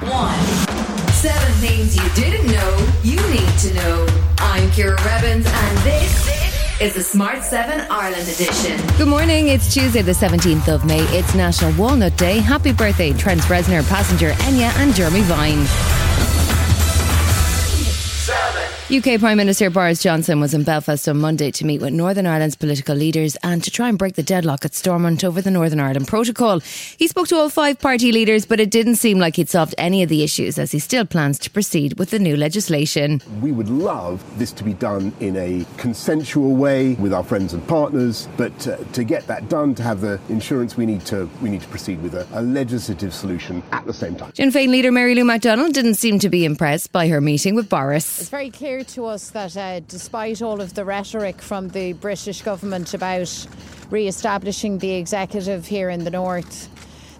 One. Seven things you didn't know you need to know. I'm Ciara Revins, and this is the Smart 7 Ireland edition. Good morning. It's Tuesday, the 17th of May. It's National Walnut Day. Happy birthday, Trent Reznor, Passenger Enya, and Jeremy Vine. UK Prime Minister Boris Johnson was in Belfast on Monday to meet with Northern Ireland's political leaders and to try and break the deadlock at Stormont over the Northern Ireland Protocol. He spoke to all five party leaders, but it didn't seem like he'd solved any of the issues as he still plans to proceed with the new legislation. We would love this to be done in a consensual way with our friends and partners, but uh, to get that done, to have the insurance, we need to we need to proceed with a, a legislative solution at the same time. Sinn Féin leader Mary Lou McDonald didn't seem to be impressed by her meeting with Boris. It's very clear to us that uh, despite all of the rhetoric from the British government about re establishing the executive here in the north,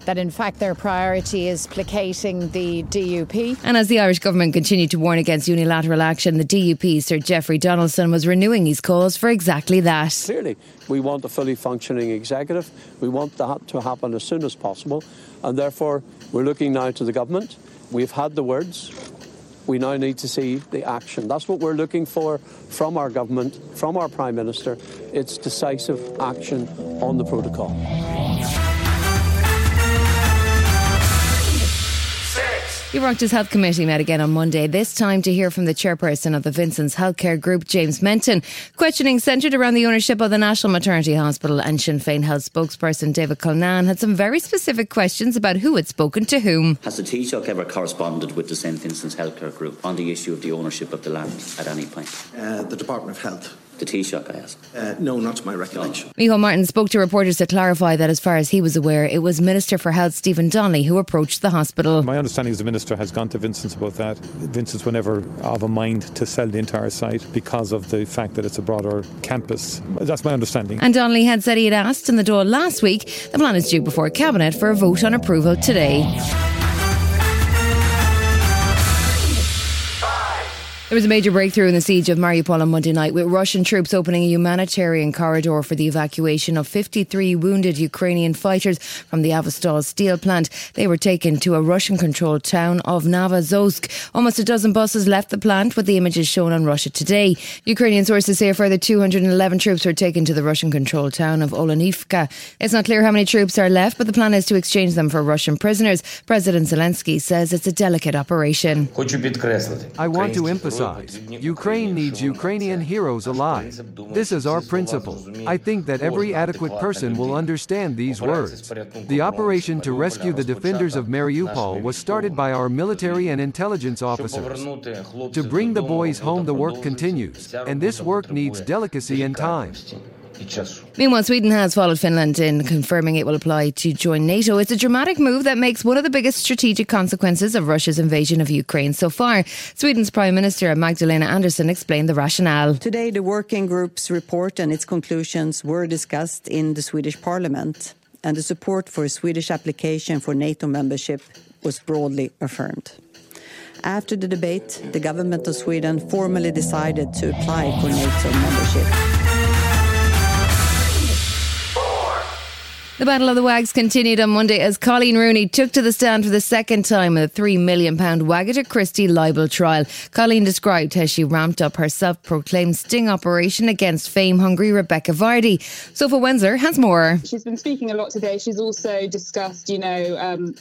that in fact their priority is placating the DUP. And as the Irish government continued to warn against unilateral action, the DUP, Sir Jeffrey Donaldson, was renewing his calls for exactly that. Clearly, we want a fully functioning executive. We want that to happen as soon as possible. And therefore, we're looking now to the government. We've had the words. We now need to see the action. That's what we're looking for from our government, from our Prime Minister. It's decisive action on the protocol. The Oireachtas Health Committee met again on Monday, this time to hear from the chairperson of the Vincent's Healthcare Group, James Menton. Questioning centred around the ownership of the National Maternity Hospital and Sinn Féin Health spokesperson David Cullinane had some very specific questions about who had spoken to whom. Has the Taoiseach ever corresponded with the St Vincent's Healthcare Group on the issue of the ownership of the land at any point? Uh, the Department of Health. The Taoiseach, I ask. Uh, no, not to my recollection. Micheál Martin spoke to reporters to clarify that as far as he was aware, it was Minister for Health Stephen Donnelly who approached the hospital. My understanding is the Minister has gone to Vincent's about that. Vincent's were never of a mind to sell the entire site because of the fact that it's a broader campus. That's my understanding. And Donnelly had said he had asked in the door last week. The plan is due before Cabinet for a vote on approval today. There was a major breakthrough in the siege of Mariupol on Monday night, with Russian troops opening a humanitarian corridor for the evacuation of 53 wounded Ukrainian fighters from the Azovstal steel plant. They were taken to a Russian controlled town of Novoazovsk. Almost a dozen buses left the plant, with the images shown on Russia Today. Ukrainian sources say a further 211 troops were taken to the Russian controlled town of Olenivka. It's not clear how many troops are left, but the plan is to exchange them for Russian prisoners. President Zelensky says it's a delicate operation. I want to emphasize Ukraine needs Ukrainian heroes alive. This is our principle. I think that every adequate person will understand these words. The operation to rescue the defenders of Mariupol was started by our military and intelligence officers. To bring the boys home, the work continues, and this work needs delicacy and time. Meanwhile, Sweden has followed Finland in confirming it will apply to join NATO. It's a dramatic move that makes one of the biggest strategic consequences of Russia's invasion of Ukraine so far. Sweden's Prime Minister Magdalena Andersson explained the rationale. Today, the working group's report and its conclusions were discussed in the Swedish Parliament, and the support for a Swedish application for NATO membership was broadly affirmed. After the debate, the government of Sweden formally decided to apply for NATO membership. The Battle of the Wags continued on Monday as Colleen Rooney took to the stand for the second time in the £3 million Wagatha Christie libel trial. Colleen described how she ramped up her self proclaimed sting operation against fame hungry Rebecca Vardy. Sophie Wensler has more. She's been speaking a lot today. She's also discussed, you know, um,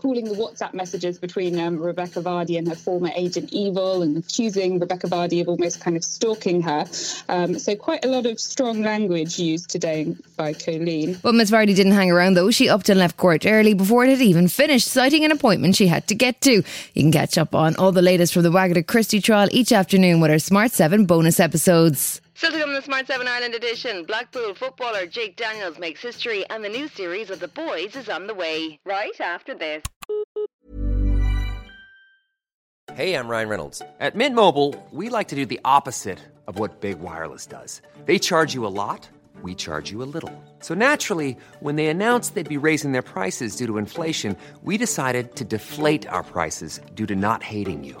calling the WhatsApp messages between um, Rebecca Vardy and her former agent evil and accusing Rebecca Vardy of almost kind of stalking her. Um, so quite a lot of strong language used today by Colleen. But Miss Vardy didn't hang around though. She upped and left court early before it had even finished, citing an appointment she had to get to. You can catch up on all the latest from the Wagatha Christie trial each afternoon with our Smart 7 bonus episodes. Still to come in the Smart 7 Ireland edition, Blackpool footballer Jake Daniels makes history and the new series of The Boys is on the way. Right after this. Hey, I'm Ryan Reynolds. At Mint Mobile, we like to do the opposite of what Big Wireless does. They charge you a lot, we charge you a little. So naturally, when they announced they'd be raising their prices due to inflation, we decided to deflate our prices due to not hating you.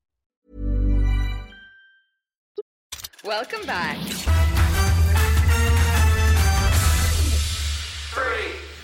Welcome back.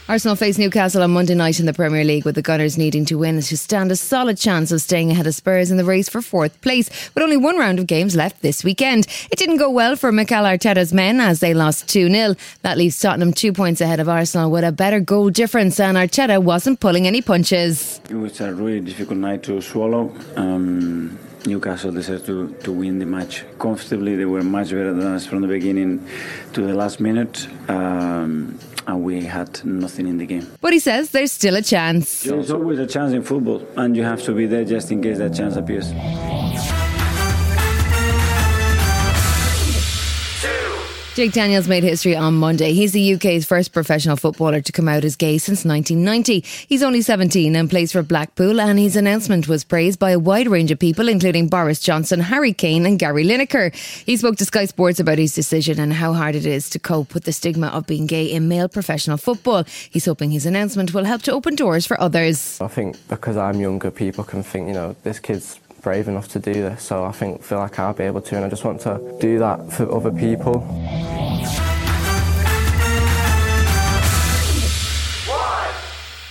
Arsenal face Newcastle on Monday night in the Premier League with the Gunners needing to win to stand a solid chance of staying ahead of Spurs in the race for fourth place with only one round of games left this weekend. It didn't go well for Mikel Arteta's men as they lost 2-0. That leaves Tottenham two points ahead of Arsenal with a better goal difference and Arteta wasn't pulling any punches. It was a really difficult night to swallow. Um, Newcastle decided to, to win the match comfortably. They were much better than us from the beginning to the last minute. Um, and we had nothing in the game. But he says there's still a chance. There's always a chance in football, and you have to be there just in case that chance appears. Jake Daniels made history on Monday. He's the UK's first professional footballer to come out as gay since 1990. He's only 17 and plays for Blackpool, and his announcement was praised by a wide range of people, including Boris Johnson, Harry Kane, and Gary Lineker. He spoke to Sky Sports about his decision and how hard it is to cope with the stigma of being gay in male professional football. He's hoping his announcement will help to open doors for others. I think because I'm younger, people can think, you know, this kid's brave enough to do this. So I think feel like I'll be able to, and I just want to do that for other people.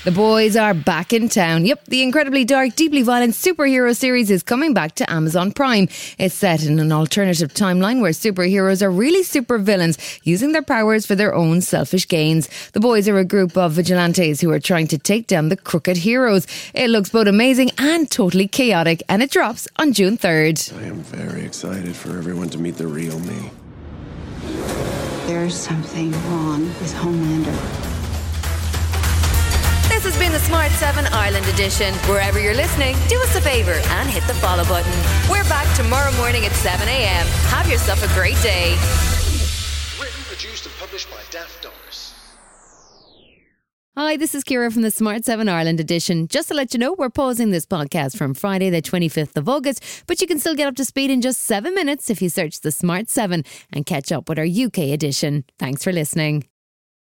The boys are back in town. Yep, the incredibly dark, deeply violent superhero series is coming back to Amazon Prime. It's set in an alternative timeline where superheroes are really supervillains, using their powers for their own selfish gains. The boys are a group of vigilantes who are trying to take down the crooked heroes. It looks both amazing and totally chaotic, and it drops on June 3rd. I am very excited for everyone to meet the real me. There's something wrong with Homelander. This has been the Smart 7 Ireland edition. Wherever you're listening, do us a favour and hit the follow button. We're back tomorrow morning at 7 a.m. Have yourself a great day. Written, produced, and published by Daft Doris. Hi, this is Ciara from the Smart 7 Ireland edition. Just to let you know, we're pausing this podcast from Friday, the 25th of August, but you can still get up to speed in just seven minutes if you search the Smart 7 and catch up with our UK edition. Thanks for listening.